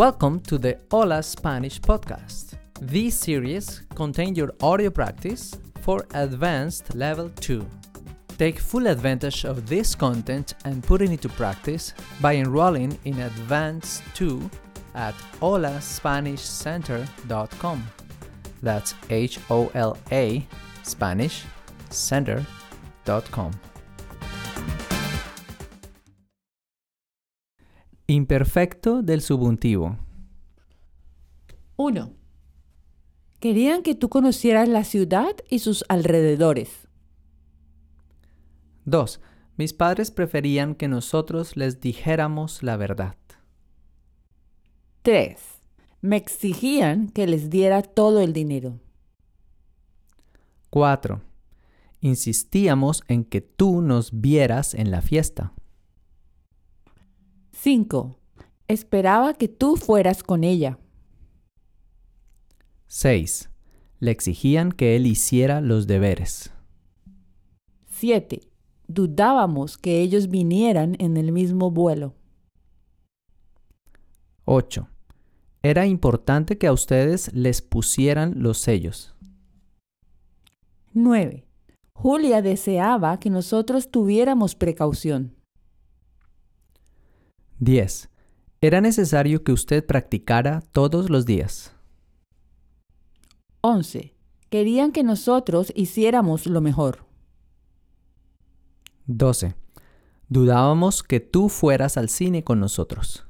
Welcome to the Hola Spanish podcast. This series contains your audio practice for advanced level 2. Take full advantage of this content and put it into practice by enrolling in Advanced 2 at holaspanishcenter.com. That's H O L A Spanish Center.com. Imperfecto del subjuntivo. 1. Querían que tú conocieras la ciudad y sus alrededores. 2. Mis padres preferían que nosotros les dijéramos la verdad. 3. Me exigían que les diera todo el dinero. 4. Insistíamos en que tú nos vieras en la fiesta. 5. Esperaba que tú fueras con ella. 6. Le exigían que él hiciera los deberes. 7. Dudábamos que ellos vinieran en el mismo vuelo. 8. Era importante que a ustedes les pusieran los sellos. 9. Julia deseaba que nosotros tuviéramos precaución. 10. Era necesario que usted practicara todos los días. 11. Querían que nosotros hiciéramos lo mejor. 12. Dudábamos que tú fueras al cine con nosotros.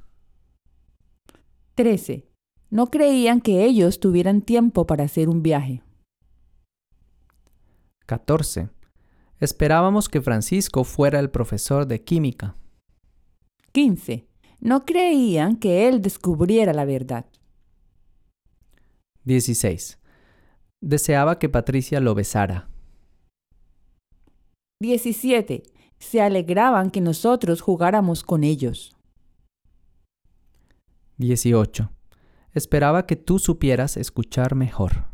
13. No creían que ellos tuvieran tiempo para hacer un viaje. 14. Esperábamos que Francisco fuera el profesor de química. 15. No creían que él descubriera la verdad. 16. Deseaba que Patricia lo besara. 17. Se alegraban que nosotros jugáramos con ellos. 18. Esperaba que tú supieras escuchar mejor.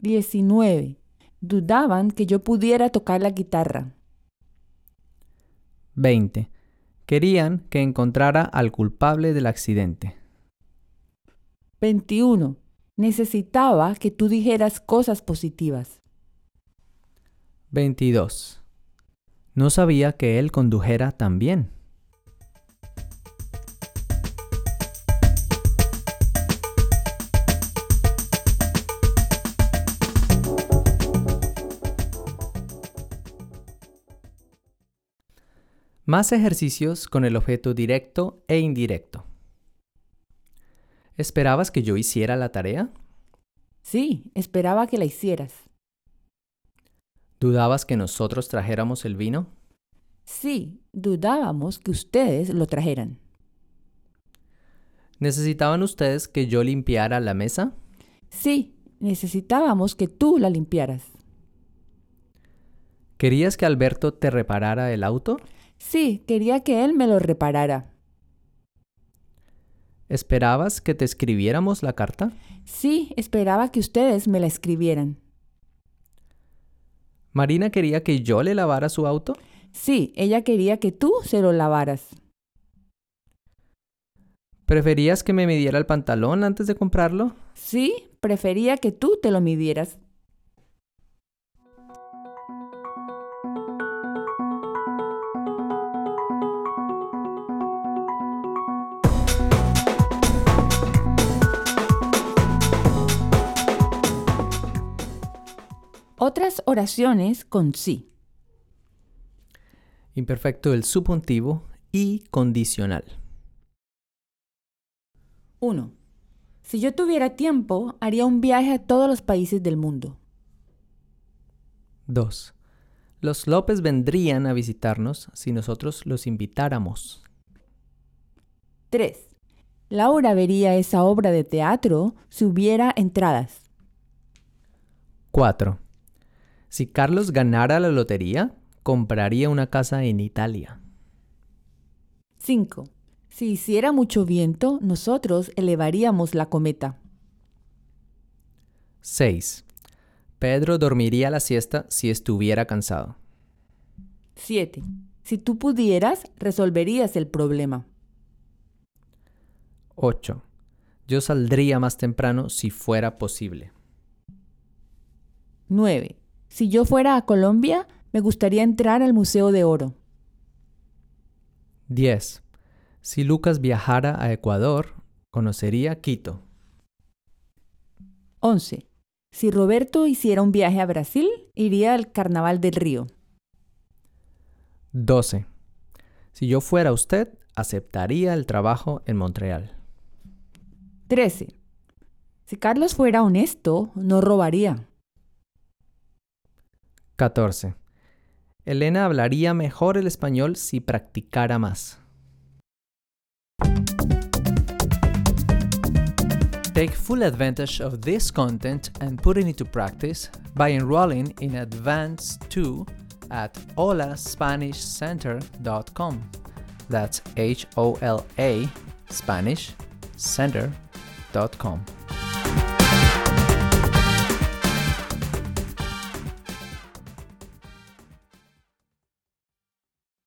19. Dudaban que yo pudiera tocar la guitarra. 20. Querían que encontrara al culpable del accidente. 21. Necesitaba que tú dijeras cosas positivas. 22. No sabía que él condujera tan Más ejercicios con el objeto directo e indirecto. ¿Esperabas que yo hiciera la tarea? Sí, esperaba que la hicieras. ¿Dudabas que nosotros trajéramos el vino? Sí, dudábamos que ustedes lo trajeran. ¿Necesitaban ustedes que yo limpiara la mesa? Sí, necesitábamos que tú la limpiaras. ¿Querías que Alberto te reparara el auto? Sí, quería que él me lo reparara. ¿Esperabas que te escribiéramos la carta? Sí, esperaba que ustedes me la escribieran. ¿Marina quería que yo le lavara su auto? Sí, ella quería que tú se lo lavaras. ¿Preferías que me midiera el pantalón antes de comprarlo? Sí, prefería que tú te lo midieras. Otras oraciones con sí. Imperfecto del subjuntivo y condicional. 1. Si yo tuviera tiempo, haría un viaje a todos los países del mundo. 2. Los López vendrían a visitarnos si nosotros los invitáramos. 3. Laura vería esa obra de teatro si hubiera entradas. 4. Si Carlos ganara la lotería, compraría una casa en Italia. 5. Si hiciera mucho viento, nosotros elevaríamos la cometa. 6. Pedro dormiría la siesta si estuviera cansado. 7. Si tú pudieras, resolverías el problema. 8. Yo saldría más temprano si fuera posible. 9. Si yo fuera a Colombia, me gustaría entrar al Museo de Oro. 10. Si Lucas viajara a Ecuador, conocería Quito. 11. Si Roberto hiciera un viaje a Brasil, iría al Carnaval del Río. 12. Si yo fuera usted, aceptaría el trabajo en Montreal. 13. Si Carlos fuera honesto, no robaría. 14. Elena hablaría mejor el español si practicara más. Take full advantage of this content and put it into practice by enrolling in Advanced 2 at holaspanishcenter.com. That's H O L A Spanish Center.com.